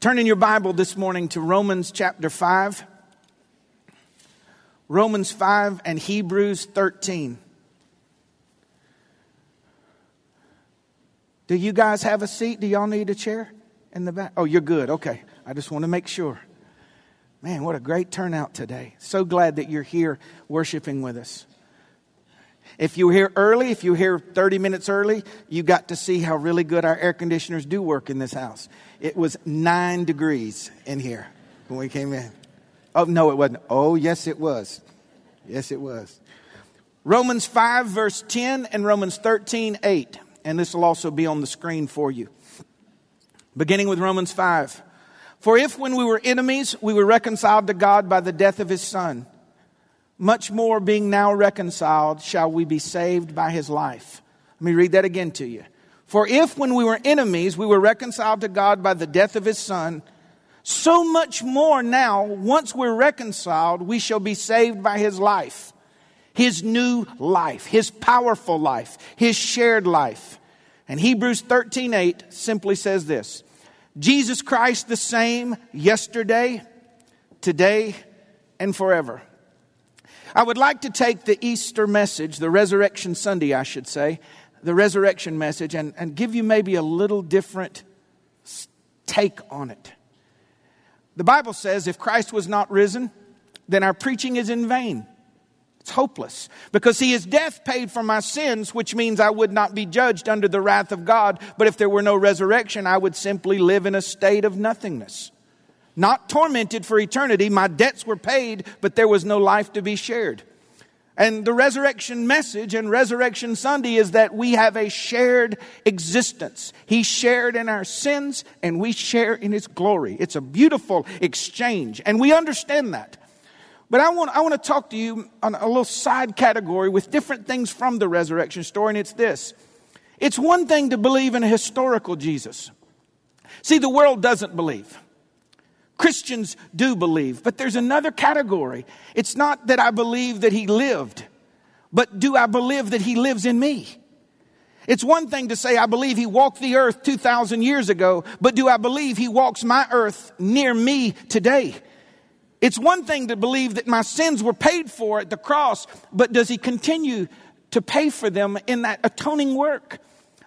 Turn in your Bible this morning to Romans chapter 5. Romans 5 and Hebrews 13. Do you guys have a seat? Do y'all need a chair in the back? Oh, you're good. Okay. I just want to make sure. Man, what a great turnout today. So glad that you're here worshiping with us. If you were here early, if you were here 30 minutes early, you got to see how really good our air conditioners do work in this house. It was nine degrees in here when we came in. Oh, no, it wasn't. Oh, yes, it was. Yes, it was. Romans 5, verse 10, and Romans 13, 8. And this will also be on the screen for you. Beginning with Romans 5. For if when we were enemies, we were reconciled to God by the death of his Son, much more being now reconciled, shall we be saved by his life. Let me read that again to you. For if when we were enemies, we were reconciled to God by the death of his Son, so much more now, once we're reconciled, we shall be saved by his life. His new life, his powerful life, his shared life. And Hebrews 13 8 simply says this Jesus Christ the same yesterday, today, and forever. I would like to take the Easter message, the Resurrection Sunday, I should say, the resurrection message, and, and give you maybe a little different take on it. The Bible says if Christ was not risen, then our preaching is in vain. It's hopeless because he is death paid for my sins, which means I would not be judged under the wrath of God. But if there were no resurrection, I would simply live in a state of nothingness. Not tormented for eternity. My debts were paid, but there was no life to be shared. And the resurrection message and Resurrection Sunday is that we have a shared existence. He shared in our sins and we share in His glory. It's a beautiful exchange and we understand that. But I want, I want to talk to you on a little side category with different things from the resurrection story, and it's this. It's one thing to believe in a historical Jesus. See, the world doesn't believe. Christians do believe, but there's another category. It's not that I believe that he lived, but do I believe that he lives in me? It's one thing to say, I believe he walked the earth 2,000 years ago, but do I believe he walks my earth near me today? It's one thing to believe that my sins were paid for at the cross, but does he continue to pay for them in that atoning work?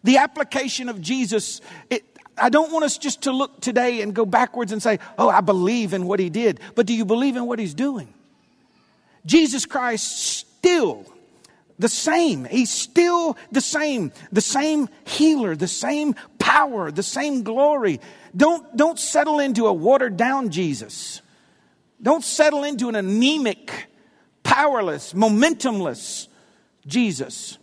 The application of Jesus, it, I don't want us just to look today and go backwards and say, oh, I believe in what he did, but do you believe in what he's doing? Jesus Christ still the same. He's still the same. The same healer, the same power, the same glory. Don't, don't settle into a watered down Jesus. Don't settle into an anemic, powerless, momentumless Jesus.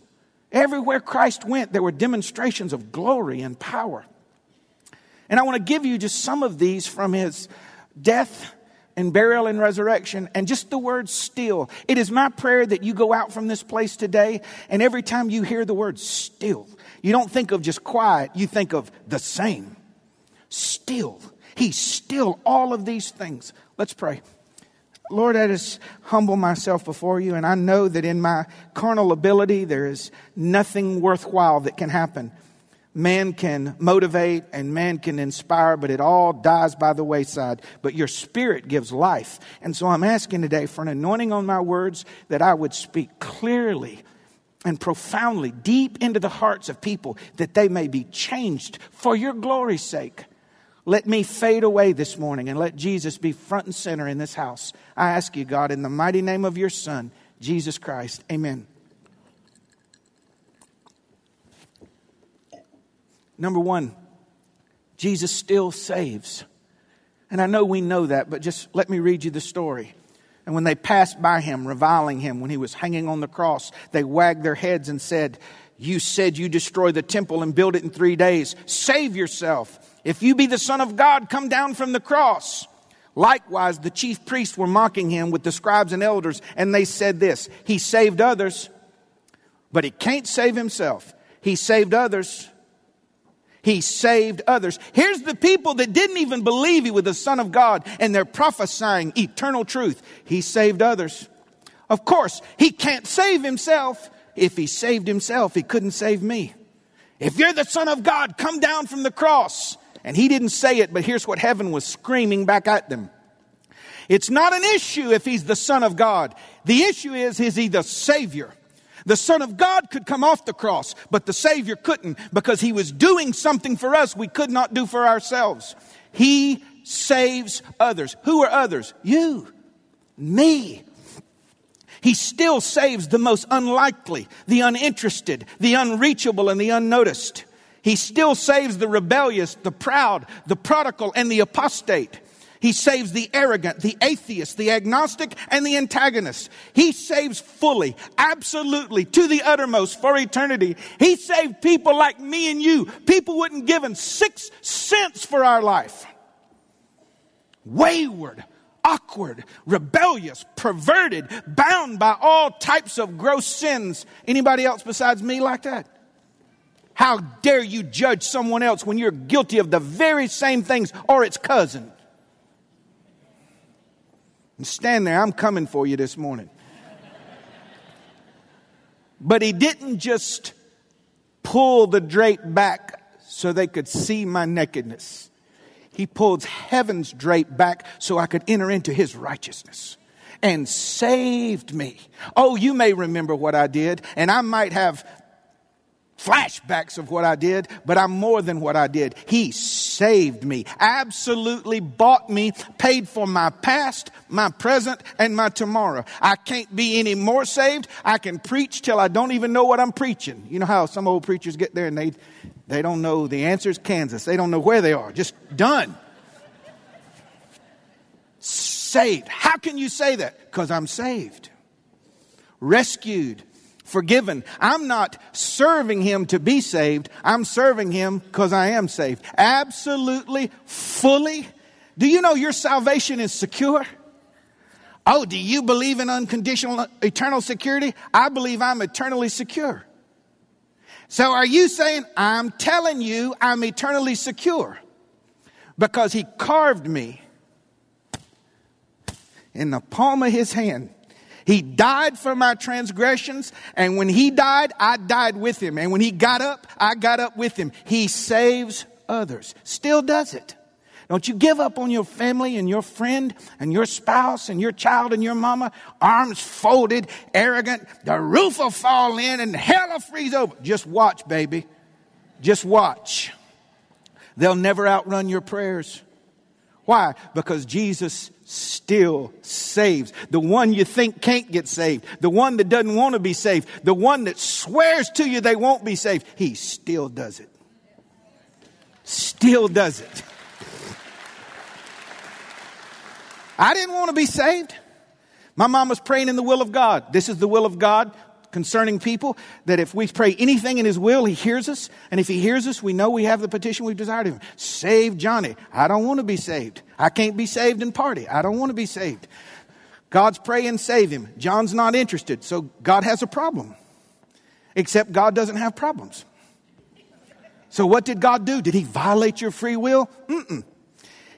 Everywhere Christ went, there were demonstrations of glory and power. And I want to give you just some of these from his death and burial and resurrection and just the word still. It is my prayer that you go out from this place today and every time you hear the word still, you don't think of just quiet, you think of the same. Still. He's still all of these things. Let's pray. Lord, I just humble myself before you, and I know that in my carnal ability, there is nothing worthwhile that can happen. Man can motivate and man can inspire, but it all dies by the wayside. But your spirit gives life. And so I'm asking today for an anointing on my words that I would speak clearly and profoundly, deep into the hearts of people, that they may be changed for your glory's sake. Let me fade away this morning and let Jesus be front and center in this house. I ask you, God, in the mighty name of your Son, Jesus Christ. Amen. Number one, Jesus still saves. And I know we know that, but just let me read you the story. And when they passed by him, reviling him when he was hanging on the cross, they wagged their heads and said, You said you destroy the temple and build it in three days. Save yourself. If you be the Son of God, come down from the cross. Likewise, the chief priests were mocking him with the scribes and elders, and they said this He saved others, but he can't save himself. He saved others. He saved others. Here's the people that didn't even believe he was the Son of God, and they're prophesying eternal truth. He saved others. Of course, he can't save himself. If he saved himself, he couldn't save me. If you're the Son of God, come down from the cross And he didn't say it, but here's what heaven was screaming back at them. It's not an issue if he's the son of God. The issue is, is he the savior? The Son of God could come off the cross, but the Savior couldn't because He was doing something for us we could not do for ourselves. He saves others. Who are others? You, me. He still saves the most unlikely, the uninterested, the unreachable, and the unnoticed. He still saves the rebellious, the proud, the prodigal, and the apostate. He saves the arrogant, the atheist, the agnostic, and the antagonist. He saves fully, absolutely, to the uttermost for eternity. He saved people like me and you. People wouldn't give him six cents for our life. Wayward, awkward, rebellious, perverted, bound by all types of gross sins. Anybody else besides me like that? How dare you judge someone else when you're guilty of the very same things or its cousin? And stand there, I'm coming for you this morning. But he didn't just pull the drape back so they could see my nakedness. He pulled heaven's drape back so I could enter into his righteousness and saved me. Oh, you may remember what I did, and I might have flashbacks of what I did, but I'm more than what I did. He saved me, absolutely bought me, paid for my past, my present, and my tomorrow. I can't be any more saved. I can preach till I don't even know what I'm preaching. You know how some old preachers get there and they, they don't know the answer is Kansas. They don't know where they are. Just done. saved. How can you say that? Because I'm saved. Rescued forgiven. I'm not serving him to be saved. I'm serving him because I am saved. Absolutely, fully. Do you know your salvation is secure? Oh, do you believe in unconditional eternal security? I believe I'm eternally secure. So are you saying, I'm telling you I'm eternally secure because he carved me in the palm of his hand he died for my transgressions, and when he died, I died with him. And when he got up, I got up with him. He saves others. Still does it. Don't you give up on your family and your friend and your spouse and your child and your mama, arms folded, arrogant. The roof will fall in and hell will freeze over. Just watch, baby. Just watch. They'll never outrun your prayers. Why? Because Jesus still saves. The one you think can't get saved, the one that doesn't want to be saved, the one that swears to you they won't be saved, he still does it. Still does it. I didn't want to be saved. My mom was praying in the will of God. This is the will of God concerning people that if we pray anything in His will, He hears us. And if He hears us, we know we have the petition we've desired of Him. Save Johnny. I don't want to be saved. I can't be saved in party. I don't want to be saved. God's praying, save him. John's not interested, so God has a problem. Except God doesn't have problems. So what did God do? Did He violate your free will? Mm-mm.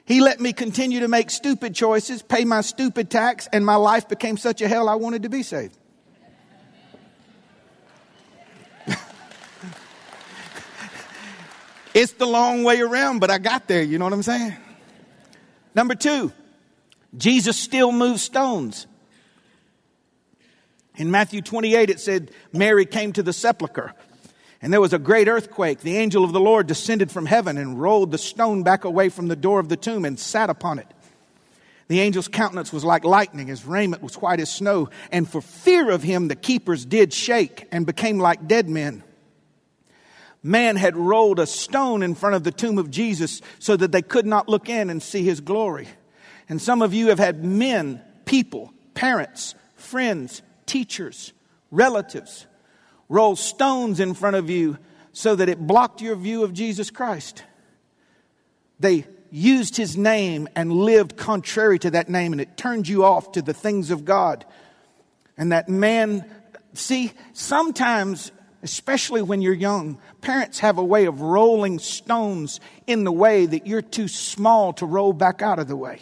He let me continue to make stupid choices, pay my stupid tax, and my life became such a hell I wanted to be saved. It's the long way around, but I got there. You know what I'm saying? Number two, Jesus still moves stones. In Matthew 28, it said Mary came to the sepulchre and there was a great earthquake. The angel of the Lord descended from heaven and rolled the stone back away from the door of the tomb and sat upon it. The angel's countenance was like lightning, his raiment was white as snow, and for fear of him the keepers did shake and became like dead men man had rolled a stone in front of the tomb of Jesus so that they could not look in and see his glory. And some of you have had men, people, parents, friends, teachers, relatives roll stones in front of you so that it blocked your view of Jesus Christ. They used his name and lived contrary to that name, and it turned you off to the things of God. And that man, see, sometimes especially when you're young. Parents have a way of rolling stones in the way that you're too small to roll back out of the way.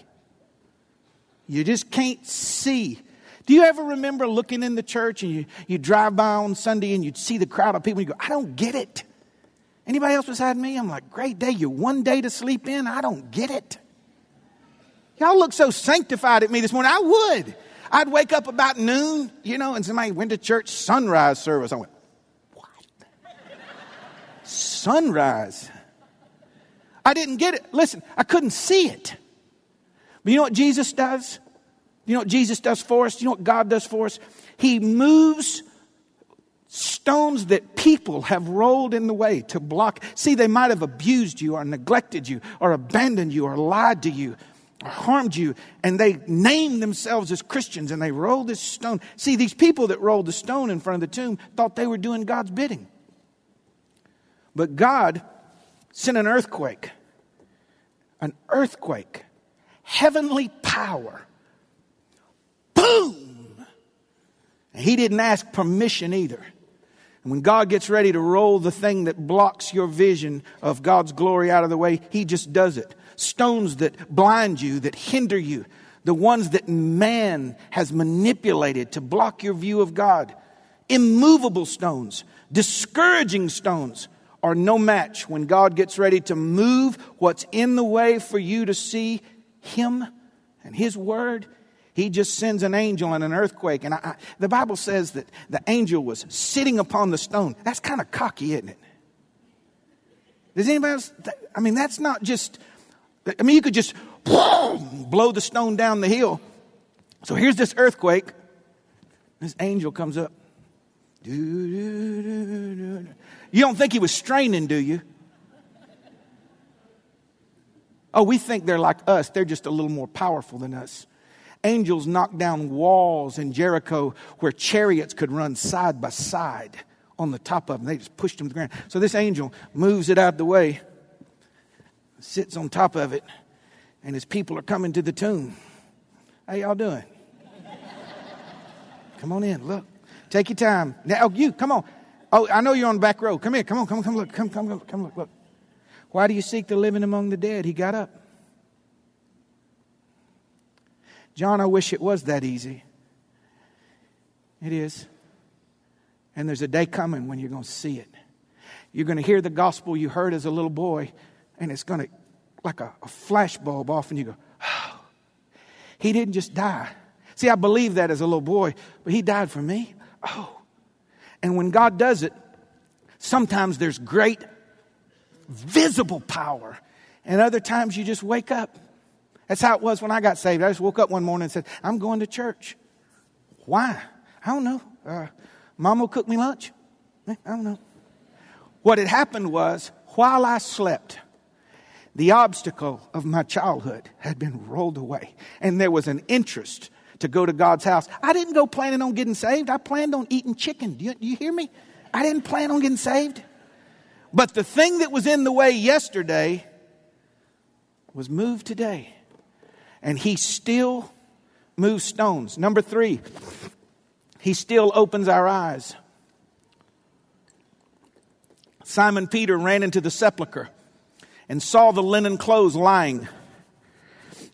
You just can't see. Do you ever remember looking in the church and you, you drive by on Sunday and you'd see the crowd of people and you go, I don't get it. Anybody else beside me? I'm like, great day. You one day to sleep in? I don't get it. Y'all look so sanctified at me this morning. I would. I'd wake up about noon, you know, and somebody went to church sunrise service. I went? Sunrise. I didn't get it. Listen, I couldn't see it. But you know what Jesus does? You know what Jesus does for us? You know what God does for us? He moves stones that people have rolled in the way to block. See, they might have abused you or neglected you or abandoned you or lied to you or harmed you, and they named themselves as Christians and they rolled this stone. See, these people that rolled the stone in front of the tomb thought they were doing God's bidding. But God sent an earthquake, an earthquake, heavenly power. Boom! And he didn't ask permission either. And when God gets ready to roll the thing that blocks your vision of God's glory out of the way, He just does it. Stones that blind you, that hinder you, the ones that man has manipulated to block your view of God, immovable stones, discouraging stones are no match when God gets ready to move what's in the way for you to see Him and His Word he just sends an angel and an earthquake. And I, I, the Bible says that the angel was sitting upon the stone. That's kind of cocky, isn't it? Does anybody else? I mean, that's not just, I mean, you could just blow the stone down the hill. So here's this earthquake. This angel comes up. You don't think he was straining, do you? Oh, we think they're like us. They're just a little more powerful than us. Angels knocked down walls in Jericho where chariots could run side by side on the top of them. They just pushed them to the ground. So this angel moves it out of the way, sits on top of it, and his people are coming to the tomb. How y'all doing? come on in, look. Take your time. Now, oh, you, come on. Oh, I know you're on the back row. Come here. Come on, come on, come look. Come, come, come come look, look. Why do you seek the living among the dead? He got up. John, I wish it was that easy. It is. And there's a day coming when you're going to see it. You're going to hear the gospel you heard as a little boy, and it's going to, like a, a flashbulb off, and you go, oh, he didn't just die. See, I believed that as a little boy, but he died for me. Oh. And when God does it, sometimes there's great visible power, and other times you just wake up that's how it was when I got saved. I just woke up one morning and said, I'm going to church. Why? I don't know. Uh, Mom will cook me lunch. Eh, I don't know. What had happened was, while I slept, the obstacle of my childhood had been rolled away, and there was an interest to go to God's house. I didn't go planning on getting saved. I planned on eating chicken. Do you, do you hear me? I didn't plan on getting saved. But the thing that was in the way yesterday was moved today and he still moves stones. Number three, he still opens our eyes. Simon Peter ran into the sepulchre and saw the linen clothes lying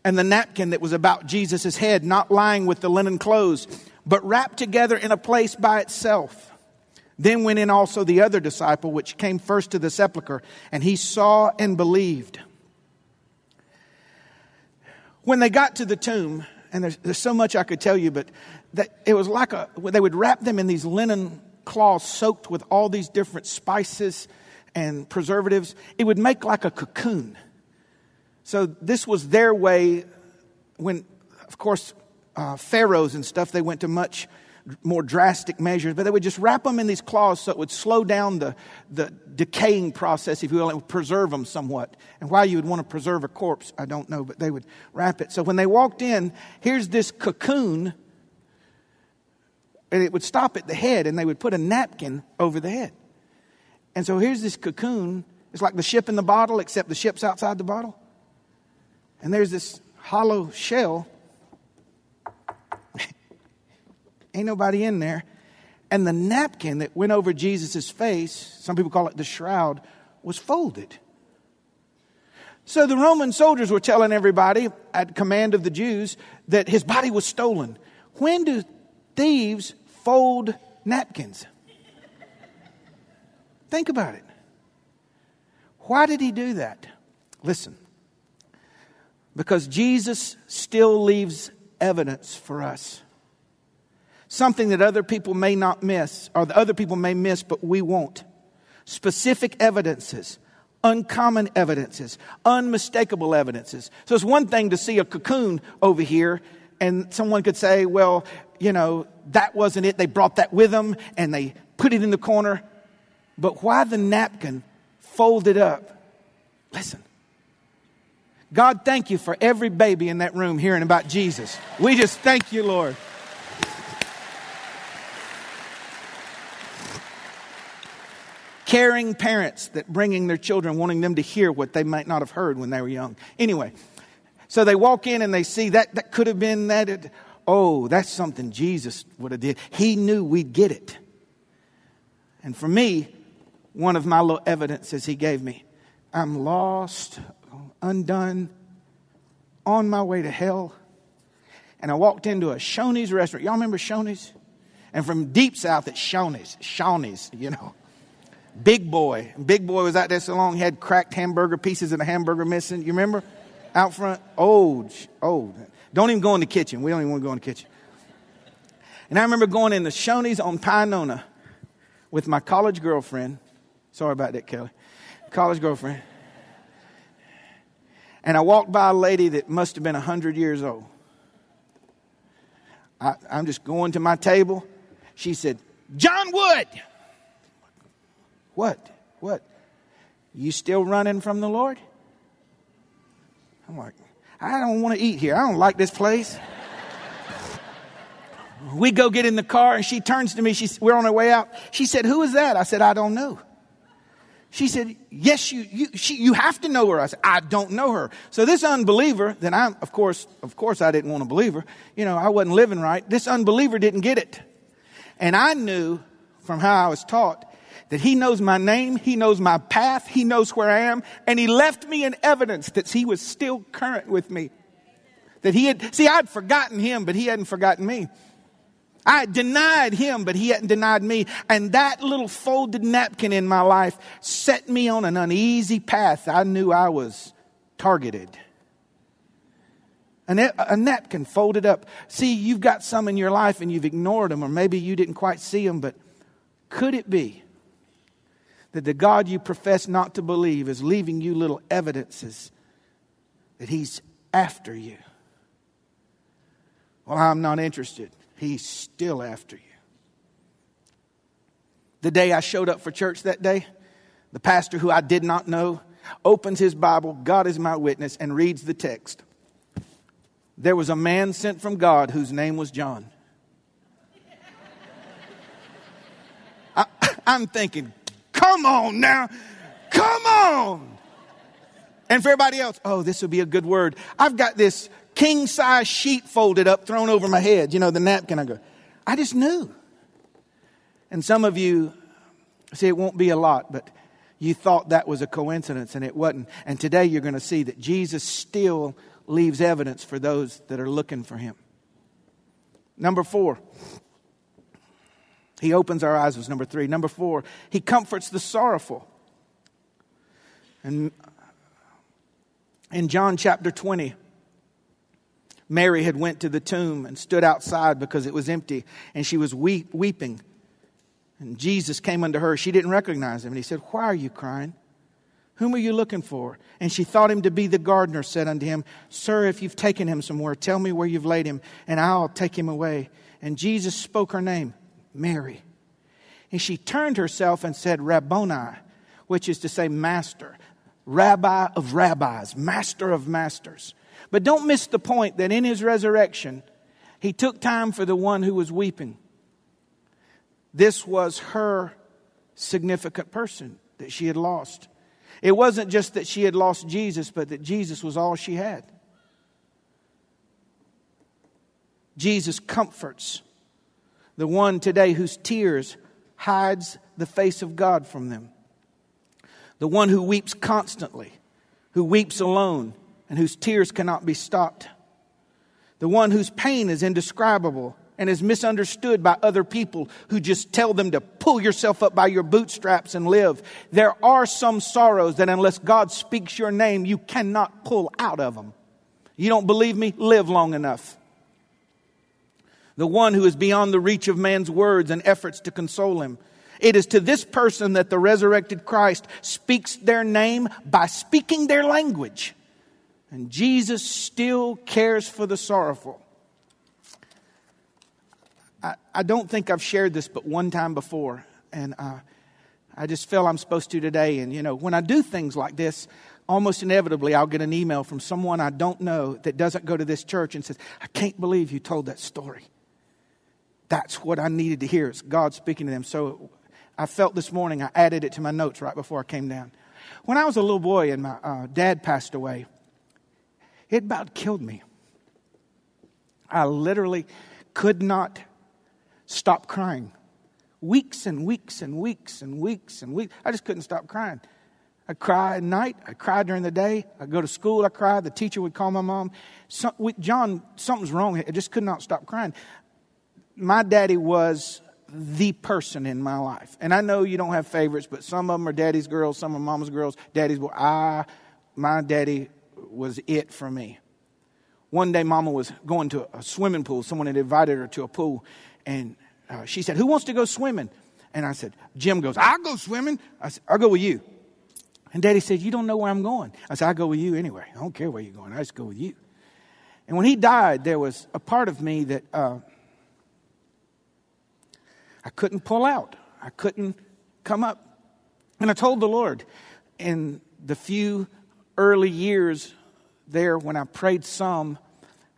and the napkin that was about Jesus' head, not lying with the linen clothes, but wrapped together in a place by itself. Then went in also the other disciple, which came first to the sepulchre, and he saw and believed. When they got to the tomb, and there's, there's so much I could tell you, but that it was like a, they would wrap them in these linen cloths soaked with all these different spices and preservatives. It would make like a cocoon. So this was their way when, of course, uh, pharaohs and stuff, they went to much more drastic measures, but they would just wrap them in these cloths so it would slow down the, the decaying process, if you will, and preserve them somewhat. And why you would want to preserve a corpse, I don't know, but they would wrap it. So when they walked in, here's this cocoon, and it would stop at the head, and they would put a napkin over the head. And so here's this cocoon. It's like the ship in the bottle, except the ship's outside the bottle. And there's this hollow shell Ain't nobody in there. And the napkin that went over Jesus' face, some people call it the shroud, was folded. So the Roman soldiers were telling everybody at command of the Jews that his body was stolen. When do thieves fold napkins? Think about it. Why did he do that? Listen, because Jesus still leaves evidence for us. Something that other people may not miss, or the other people may miss, but we won't. Specific evidences, uncommon evidences, unmistakable evidences. So it's one thing to see a cocoon over here, and someone could say, well, you know, that wasn't it. They brought that with them and they put it in the corner. But why the napkin folded up? Listen. God, thank you for every baby in that room hearing about Jesus. We just thank you, Lord. Caring parents that bringing their children, wanting them to hear what they might not have heard when they were young. Anyway, so they walk in and they see that that could have been that. Oh, that's something Jesus would have did. He knew we'd get it. And for me, one of my little evidences he gave me, I'm lost, undone, on my way to hell. And I walked into a Shoney's restaurant. Y'all remember Shoney's? And from deep south, it's Shoney's. Shoney's, you know. Big boy. Big boy was out there so long, he had cracked hamburger pieces and a hamburger missing. You remember? Out front. Old, old. Don't even go in the kitchen. We don't even want to go in the kitchen. And I remember going in the Shoney's on Pinona with my college girlfriend. Sorry about that, Kelly. College girlfriend. And I walked by a lady that must have been 100 years old. I, I'm just going to my table. She said, John Wood. What? What? You still running from the Lord? I'm like, I don't want to eat here. I don't like this place. we go get in the car and she turns to me. She's, we're on our way out. She said, Who is that? I said, I don't know. She said, Yes, you, you, she, you have to know her. I said, I don't know her. So this unbeliever, then I, of course, of course, I didn't want to believe her. You know, I wasn't living right. This unbeliever didn't get it. And I knew from how I was taught that he knows my name, he knows my path, he knows where I am, and he left me in evidence that he was still current with me. That he had, see, I'd forgotten him, but he hadn't forgotten me. I denied him, but he hadn't denied me. And that little folded napkin in my life set me on an uneasy path. I knew I was targeted. A napkin folded up. See, you've got some in your life and you've ignored them, or maybe you didn't quite see them, but could it be that the God you profess not to believe is leaving you little evidences that He's after you. Well, I'm not interested. He's still after you. The day I showed up for church that day, the pastor who I did not know opens his Bible, God is my witness, and reads the text. There was a man sent from God whose name was John. I, am thinking, Come on now. Come on. And for everybody else, oh, this would be a good word. I've got this king size sheet folded up, thrown over my head, you know, the napkin. I go, I just knew. And some of you see, it won't be a lot, but you thought that was a coincidence and it wasn't. And today you're going to see that Jesus still leaves evidence for those that are looking for him. Number four, he opens our eyes, was number three. Number four, he comforts the sorrowful. And in John chapter 20, Mary had went to the tomb and stood outside because it was empty, and she was weep, weeping. And Jesus came unto her. She didn't recognize him. And he said, Why are you crying? Whom are you looking for? And she thought him to be the gardener, said unto him, Sir, if you've taken him somewhere, tell me where you've laid him, and I'll take him away. And Jesus spoke her name. Mary. And she turned herself and said, Rabboni, which is to say, Master, Rabbi of rabbis, Master of masters. But don't miss the point that in his resurrection, he took time for the one who was weeping. This was her significant person that she had lost. It wasn't just that she had lost Jesus, but that Jesus was all she had. Jesus comforts the one today whose tears hides the face of God from them. The one who weeps constantly, who weeps alone, and whose tears cannot be stopped. The one whose pain is indescribable and is misunderstood by other people who just tell them to pull yourself up by your bootstraps and live. There are some sorrows that unless God speaks your name, you cannot pull out of them. You don't believe me? Live long enough. The one who is beyond the reach of man's words and efforts to console him. It is to this person that the resurrected Christ speaks their name by speaking their language. And Jesus still cares for the sorrowful. I, I don't think I've shared this but one time before. And uh, I just feel I'm supposed to today. And, you know, when I do things like this, almost inevitably I'll get an email from someone I don't know that doesn't go to this church and says, I can't believe you told that story. That's what I needed to hear. It's God speaking to them. So I felt this morning, I added it to my notes right before I came down. When I was a little boy and my uh, dad passed away, it about killed me. I literally could not stop crying. Weeks and weeks and weeks and weeks and weeks. I just couldn't stop crying. I'd cry at night. I'd cry during the day. I'd go to school. I'd cry. The teacher would call my mom. we, John, something's wrong. I just could not stop crying. My daddy was the person in my life. And I know you don't have favorites, but some of them are daddy's girls, some are mama's girls, daddy's boy. I, my daddy was it for me. One day, mama was going to a swimming pool. Someone had invited her to a pool, and uh, she said, Who wants to go swimming? And I said, Jim goes, I'll go swimming. I said, I'll go with you. And daddy said, You don't know where I'm going. I said, I'll go with you anyway. I don't care where you're going. I just go with you. And when he died, there was a part of me that uh, I couldn't pull out. I couldn't come up. And I told the Lord in the few early years there when I prayed some,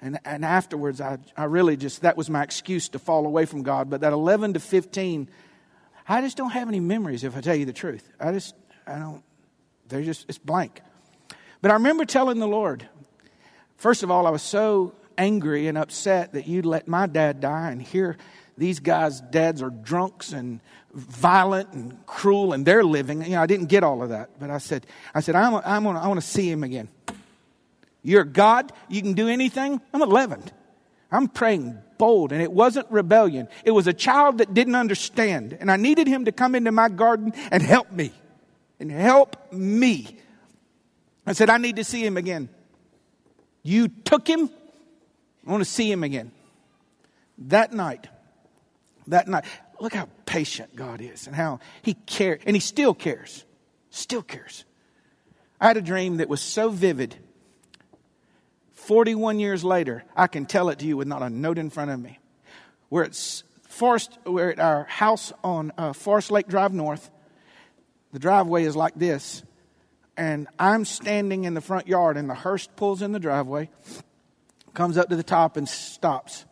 and, and afterwards, I, I really just, that was my excuse to fall away from God. But that 11 to 15, I just don't have any memories if I tell you the truth. I just, I don't, they're just, it's blank. But I remember telling the Lord, first of all, I was so angry and upset that you'd let my dad die and here these guys' dads are drunks and violent and cruel and they're living. You know, I didn't get all of that. But I said, I said, I'm, I'm gonna, I want to see him again. You're God. You can do anything. I'm 11. I'm praying bold, and it wasn't rebellion. It was a child that didn't understand, and I needed him to come into my garden and help me. And help me. I said, I need to see him again. You took him. I want to see him again. That night, that night, look how patient God is and how he cares, and he still cares. Still cares. I had a dream that was so vivid 41 years later, I can tell it to you with not a note in front of me. We're at, Forest, we're at our house on uh, Forest Lake Drive North. The driveway is like this. And I'm standing in the front yard, and the hearse pulls in the driveway, comes up to the top, and stops.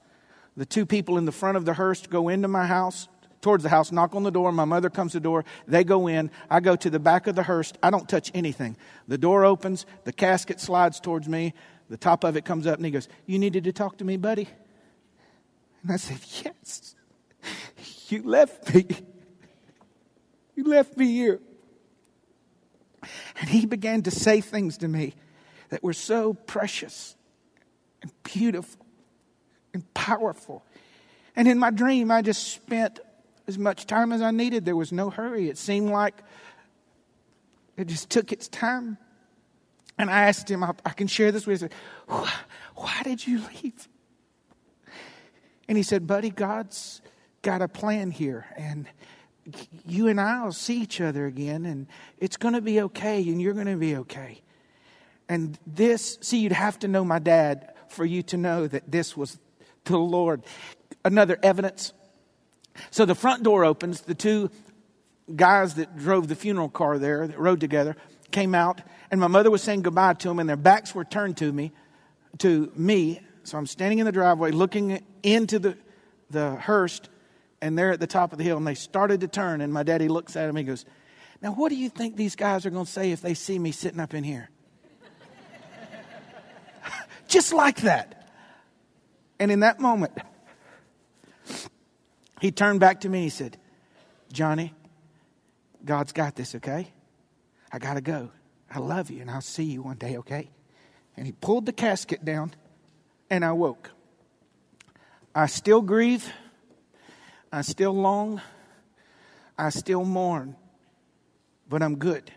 The two people in the front of the hearse go into my house, towards the house, knock on the door. My mother comes to the door. They go in. I go to the back of the hearse. I don't touch anything. The door opens. The casket slides towards me the top of it comes up and he goes, You needed to talk to me, buddy? And I said, Yes. You left me. You left me here. And he began to say things to me that were so precious and beautiful and powerful. And in my dream, I just spent as much time as I needed. There was no hurry. It seemed like it just took its time. And I asked him, I, I can share this with you. Why, why did you leave? And he said, Buddy, God's got a plan here. And you and I will see each other again. And it's going to be okay. And you're going to be okay. And this, see, you'd have to know my dad for you to know that this was the Lord. Another evidence. So the front door opens. The two guys that drove the funeral car there, that rode together, came out and my mother was saying goodbye to them, and their backs were turned to me, to me. So I'm standing in the driveway looking into the, the hearse, and they're at the top of the hill, and they started to turn, and my daddy looks at him and goes, Now, what do you think these guys are going to say if they see me sitting up in here? Just like that. And in that moment, he turned back to me and he said, Johnny, God's got this, okay? I got to go. I love you and I'll see you one day, okay? And he pulled the casket down and I woke. I still grieve. I still long. I still mourn. But I'm good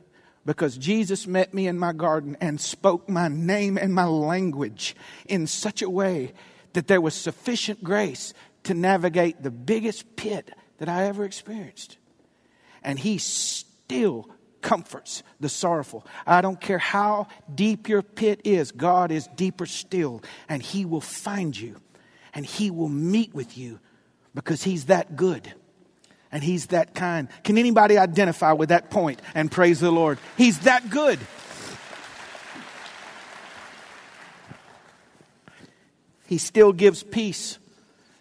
because Jesus met me in my garden and spoke my name and my language in such a way that there was sufficient grace to navigate the biggest pit that I ever experienced. And He still comforts the sorrowful. I don't care how deep your pit is, God is deeper still, and He will find you and He will meet with you because He's that good and He's that kind. Can anybody identify with that point and praise the Lord? He's that good. He still gives peace.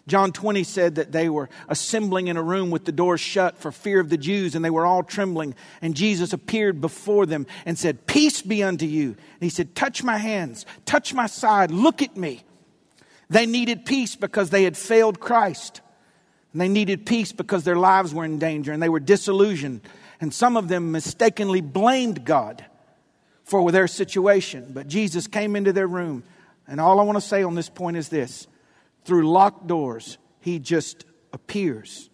John 20 said that they were assembling in a room with the doors shut for fear of the Jews, and they were all trembling. And Jesus appeared before them and said, Peace be unto you. And he said, Touch my hands, touch my side, look at me. They needed peace because they had failed Christ. And they needed peace because their lives were in danger and they were disillusioned. And some of them mistakenly blamed God for their situation. But Jesus came into their room. And all I want to say on this point is this through locked doors, he just appears.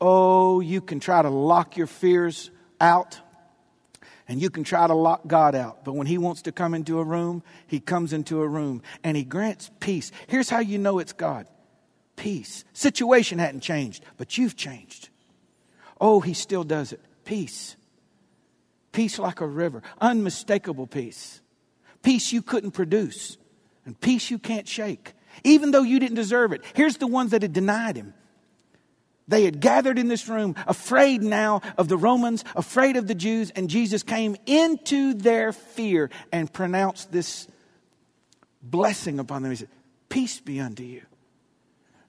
Oh, you can try to lock your fears out and you can try to lock God out. But when he wants to come into a room, he comes into a room and he grants peace. Here's how you know it's God peace. Situation hadn't changed, but you've changed. Oh, he still does it. Peace. Peace like a river, unmistakable peace. Peace you couldn't produce, and peace you can't shake even though you didn't deserve it. Here's the ones that had denied him. They had gathered in this room, afraid now of the Romans, afraid of the Jews, and Jesus came into their fear and pronounced this blessing upon them. He said, Peace be unto you.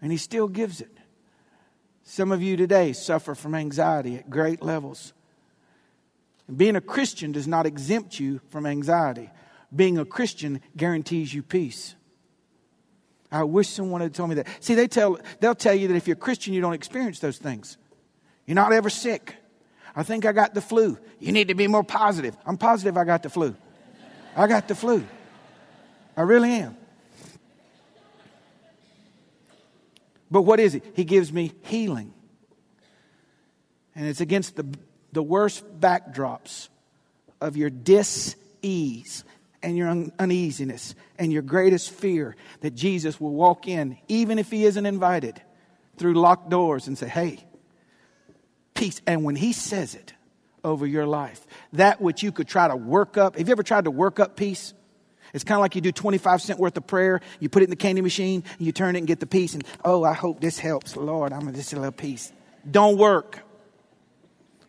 And he still gives it. Some of you today suffer from anxiety at great levels. And being a Christian does not exempt you from anxiety. Being a Christian guarantees you peace. I wish someone had told me that. See, they tell, they'll tell you that if you're a Christian, you don't experience those things. You're not ever sick. I think I got the flu. You need to be more positive. I'm positive I got the flu. I got the flu. I really am. But what is it? He gives me healing. And it's against the, the worst backdrops of your dis ease and your un- uneasiness and your greatest fear that Jesus will walk in, even if he isn't invited, through locked doors and say, Hey, peace. And when he says it over your life, that which you could try to work up, have you ever tried to work up peace? It's kind of like you do 25 cent worth of prayer, you put it in the candy machine, and you turn it and get the peace, and oh, I hope this helps. Lord, I'm just a little peace. Don't work.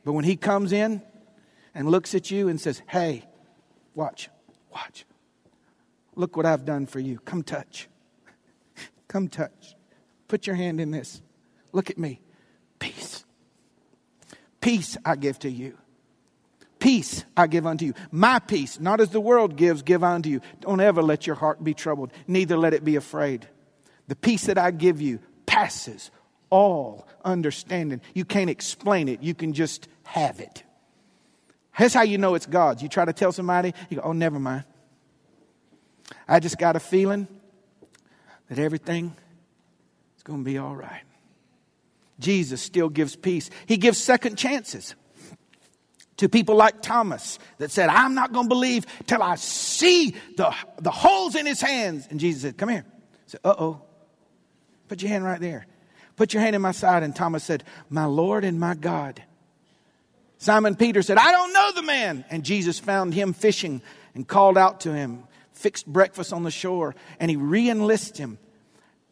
But when he comes in and looks at you and says, Hey, watch, Watch. Look what I've done for you. Come touch. Come touch. Put your hand in this. Look at me. Peace. Peace I give to you. Peace I give unto you. My peace, not as the world gives, give unto you. Don't ever let your heart be troubled, neither let it be afraid. The peace that I give you passes all understanding. You can't explain it, you can just have it. That's how you know it's God's. You try to tell somebody, you go, oh, never mind. I just got a feeling that everything is going to be all right. Jesus still gives peace. He gives second chances to people like Thomas that said, I'm not going to believe till I see the, the holes in his hands. And Jesus said, Come here. I said, Uh oh. Put your hand right there. Put your hand in my side. And Thomas said, My Lord and my God. Simon Peter said, I don't know the man. And Jesus found him fishing and called out to him, fixed breakfast on the shore, and he re enlisted him.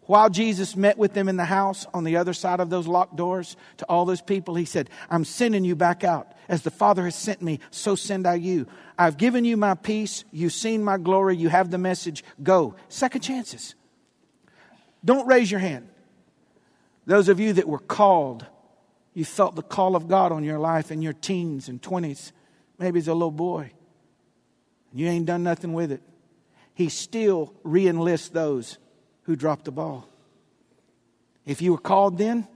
While Jesus met with them in the house on the other side of those locked doors to all those people, he said, I'm sending you back out. As the Father has sent me, so send I you. I've given you my peace. You've seen my glory. You have the message. Go. Second chances. Don't raise your hand. Those of you that were called you felt the call of God on your life in your teens and 20s, maybe as a little boy. You ain't done nothing with it. He still re enlists those who dropped the ball. If you were called then,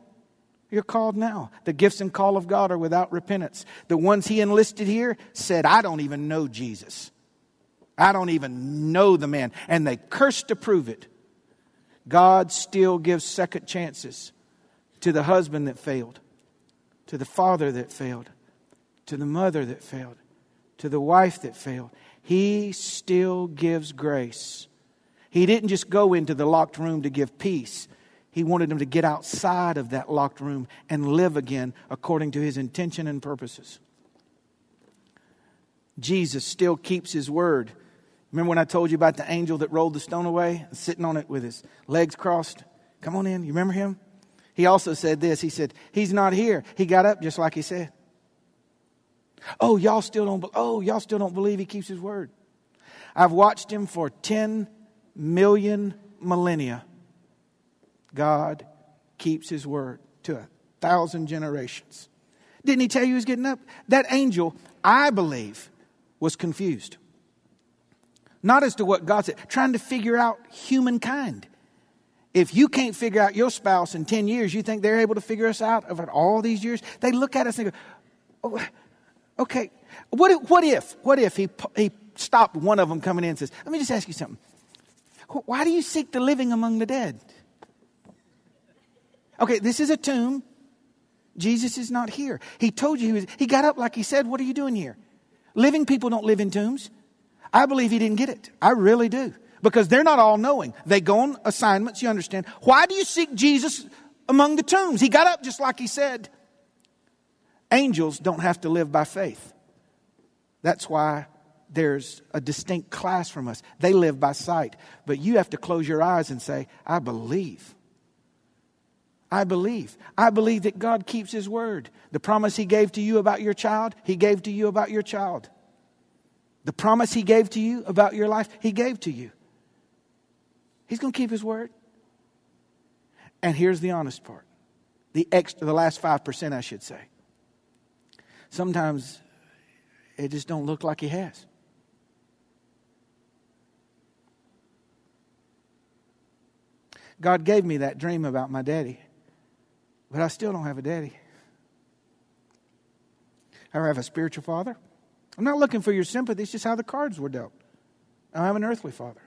you're called now. The gifts and call of God are without repentance. The ones he enlisted here said, I don't even know Jesus. I don't even know the man. And they cursed to prove it. God still gives second chances to the husband that failed, to the father that failed, to the mother that failed, to the wife that failed. He still gives grace. He didn't just go into the locked room to give peace. He wanted them to get outside of that locked room and live again according to his intention and purposes. Jesus still keeps his word. Remember when I told you about the angel that rolled the stone away, sitting on it with his legs crossed? Come on in. You remember him? He also said this. He said, He's not here. He got up just like he said. Oh, y'all still don't oh, y'all still don't believe he keeps his word. I've watched him for 10 million millennia. God keeps his word to a thousand generations. Didn't he tell you he was getting up? That angel, I believe, was confused. Not as to what God said, trying to figure out humankind. If you can't figure out your spouse in 10 years, you think they're able to figure us out over all these years? They look at us and go, oh, okay, what if, what if, what if he, he stopped one of them coming in and says, let me just ask you something. Why do you seek the living among the dead? Okay, this is a tomb. Jesus is not here. He told you he was, he got up like he said, What are you doing here? Living people don't live in tombs. I believe he didn't get it. I really do. Because they're not all knowing. They go on assignments, you understand. Why do you seek Jesus among the tombs? He got up just like he said. Angels don't have to live by faith. That's why there's a distinct class from us. They live by sight. But you have to close your eyes and say, I believe. I believe. I believe that God keeps His word. The promise He gave to you about your child, He gave to you about your child. The promise He gave to you about your life, He gave to you. He's going to keep His word. And here's the honest part the, extra, the last 5%, I should say. Sometimes it just don't look like He has. God gave me that dream about my daddy. But I still don't have a daddy. I have a spiritual father. I'm not looking for your sympathy. It's just how the cards were dealt. I have an earthly father.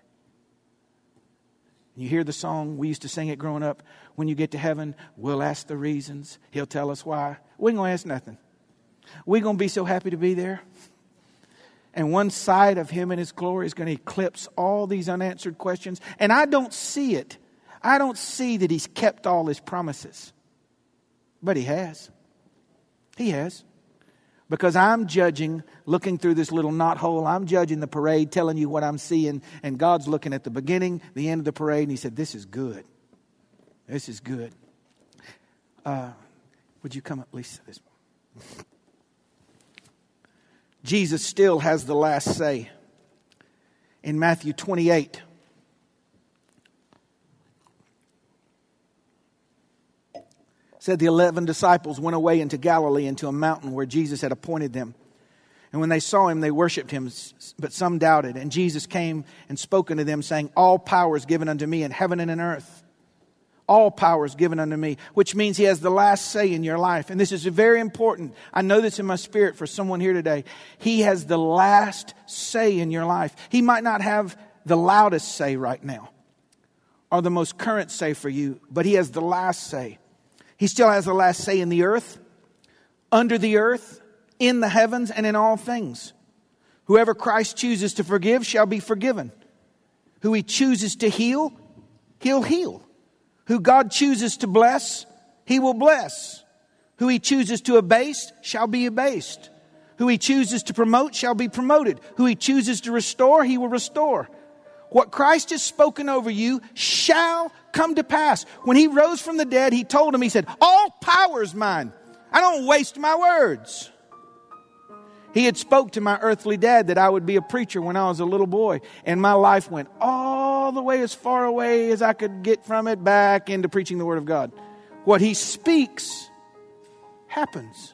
You hear the song, we used to sing it growing up. When you get to heaven, we'll ask the reasons. He'll tell us why. We ain't to ask nothing. We're to be so happy to be there. And one side of Him and His glory is to eclipse all these unanswered questions. And I don't see it. I don't see that He's kept all His promises. But he has. He has. Because I'm judging, looking through this little knothole, I'm judging the parade, telling you what I'm seeing, and God's looking at the beginning, the end of the parade, and He said, This is good. This is good. Uh, would you come up, Lisa? This one? Jesus still has the last say. In Matthew 28, said the 11 disciples went away into Galilee into a mountain where Jesus had appointed them. And when they saw him, they worshiped him, but some doubted. And Jesus came and spoke unto them, saying, All power is given unto me in heaven and in earth. All power is given unto me, which means he has the last say in your life. And this is very important. I know this in my spirit for someone here today. He has the last say in your life. He might not have the loudest say right now or the most current say for you, but he has the last say. He still has the last say in the earth, under the earth, in the heavens, and in all things. Whoever Christ chooses to forgive shall be forgiven. Who he chooses to heal, he'll heal. Who God chooses to bless, he will bless. Who he chooses to abase shall be abased. Who he chooses to promote shall be promoted. Who he chooses to restore, he will restore. What Christ has spoken over you shall come to pass. When he rose from the dead, he told him, he said, all power is mine. I don't waste my words. He had spoke to my earthly dad that I would be a preacher when I was a little boy, and my life went all the way as far away as I could get from it back into preaching the word of God. What he speaks happens.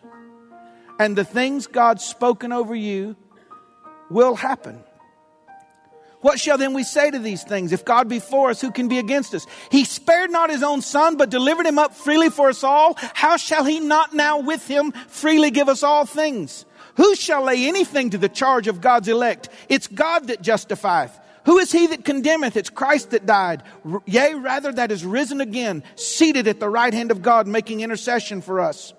And the things God's spoken over you will happen. What shall then we say to these things? If God be for us, who can be against us? He spared not his own son, but delivered him up freely for us all. How shall he not now with him freely give us all things? Who shall lay anything to the charge of God's elect? It's God that justifieth. Who is he that condemneth? It's Christ that died. Yea, rather, that is risen again, seated at the right hand of God, making intercession for us.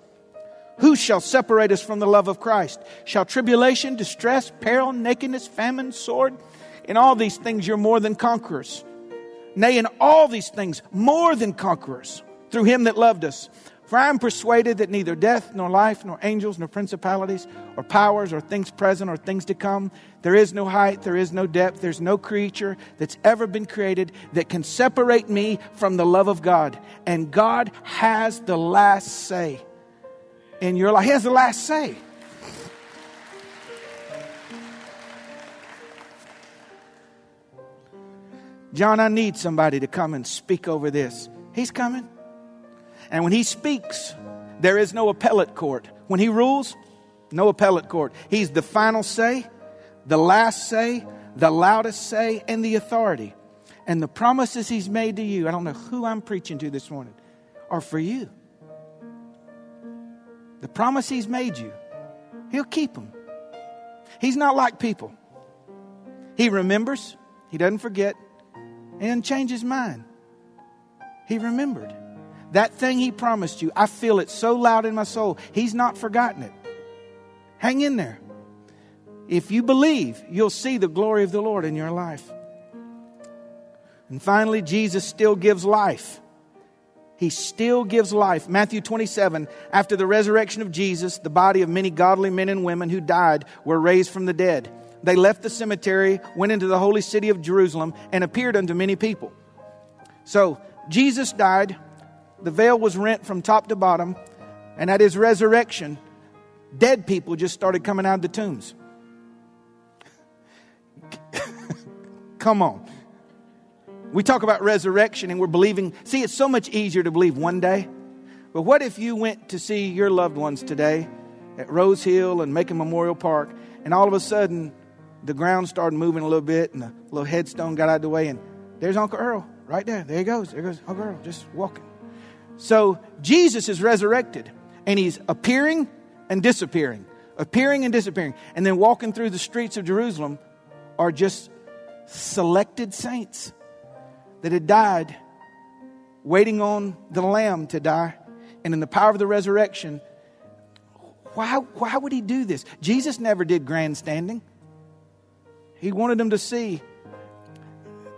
Who shall separate us from the love of Christ? Shall tribulation, distress, peril, nakedness, famine, sword? In all these things you're more than conquerors. Nay, in all these things, more than conquerors, through him that loved us. For I am persuaded that neither death, nor life, nor angels, nor principalities, or powers, or things present, or things to come, there is no height, there is no depth, there's no creature that's ever been created that can separate me from the love of God. And God has the last say in your life. He has the last say. John, I need somebody to come and speak over this. He's coming. And when he speaks, there is no appellate court. When he rules, no appellate court. He's the final say, the last say, the loudest say, and the authority. And the promises he's made to you, I don't know who I'm preaching to this morning, are for you. The promise he's made you, he'll keep them. He's not like people. He remembers, he doesn't forget, and change his mind. He remembered. That thing He promised you, I feel it so loud in my soul. He's not forgotten it. Hang in there. If you believe, you'll see the glory of the Lord in your life. And finally, Jesus still gives life. He still gives life. Matthew 27, after the resurrection of Jesus, the body of many godly men and women who died were raised from the dead. They left the cemetery, went into the holy city of Jerusalem, and appeared unto many people. So, Jesus died, the veil was rent from top to bottom, and at his resurrection, dead people just started coming out of the tombs. Come on. We talk about resurrection and we're believing. See, it's so much easier to believe one day. But what if you went to see your loved ones today at Rose Hill and Macon Memorial Park, and all of a sudden the ground started moving a little bit and the little headstone got out of the way, and there's Uncle Earl right there. There he goes. There goes Uncle Earl, just walking. So Jesus is resurrected and he's appearing and disappearing, appearing and disappearing. And then walking through the streets of Jerusalem are just selected saints that had died, waiting on the Lamb to die. And in the power of the resurrection, why, why would he do this? Jesus never did grandstanding. He wanted them to see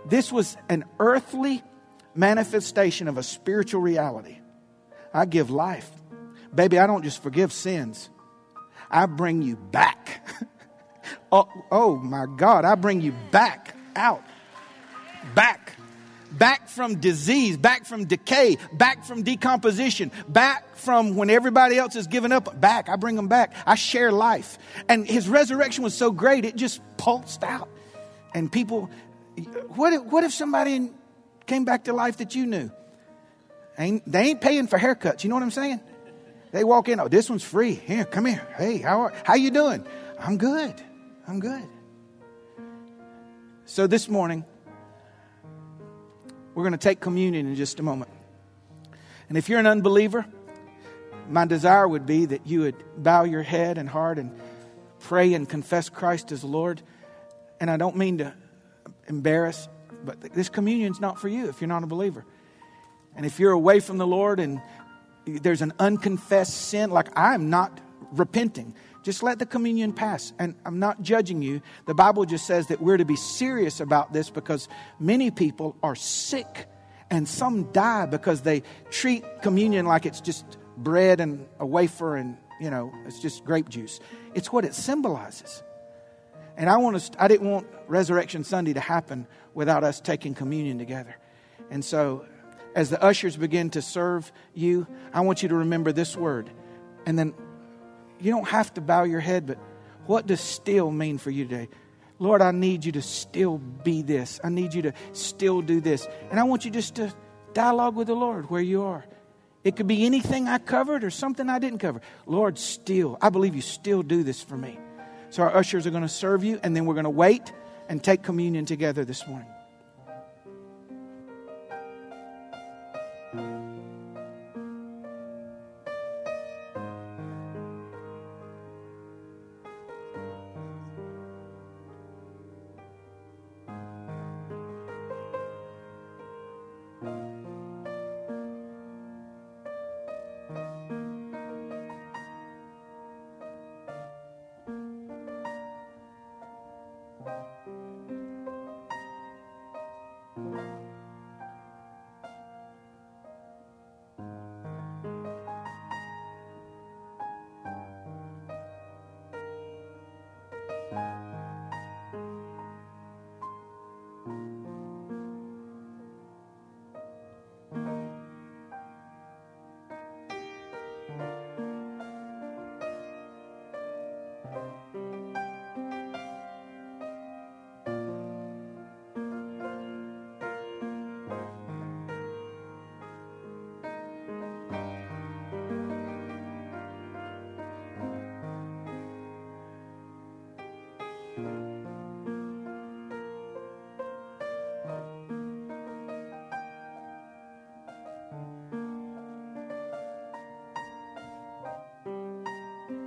this was an earthly manifestation of a spiritual reality. I give life. Baby, I don't just forgive sins, I bring you back. oh, oh my God, I bring you back out. Back. Back from disease, back from decay, back from decomposition, back from when everybody else is giving up, back. I bring them back. I share life. And his resurrection was so great, it just pulsed out. And people, what if, what if somebody came back to life that you knew. Ain't, they ain't paying for haircuts. You know what I'm saying? They walk in, oh, this one's free. Here, come here. Hey, how are, how you doing? I'm good. I'm good. So this morning, we're going to take communion in just a moment. And if you're an unbeliever, my desire would be that you would bow your head and heart and pray and confess Christ as Lord. And I don't mean to embarrass but this communion's not for you if you're not a believer. And if you're away from the Lord and there's an unconfessed sin, like I'm not repenting, just let the communion pass. And I'm not judging you. The Bible just says that we're to be serious about this because many people are sick and some die because they treat communion like it's just bread and a wafer and, you know, it's just grape juice. It's what it symbolizes. And I want to, I didn't want Resurrection Sunday to happen without us taking communion together. And so, as the ushers begin to serve you, I want you to remember this word. And then you don't have to bow your head, but what does still mean for you today? Lord, I need you to still be this. I need you to still do this. And I want you just to dialogue with the Lord where you are. It could be anything I covered or something I didn't cover. Lord, still, I believe you still do this for me. So our ushers are going to serve you, and then we're going to wait and take communion together this morning.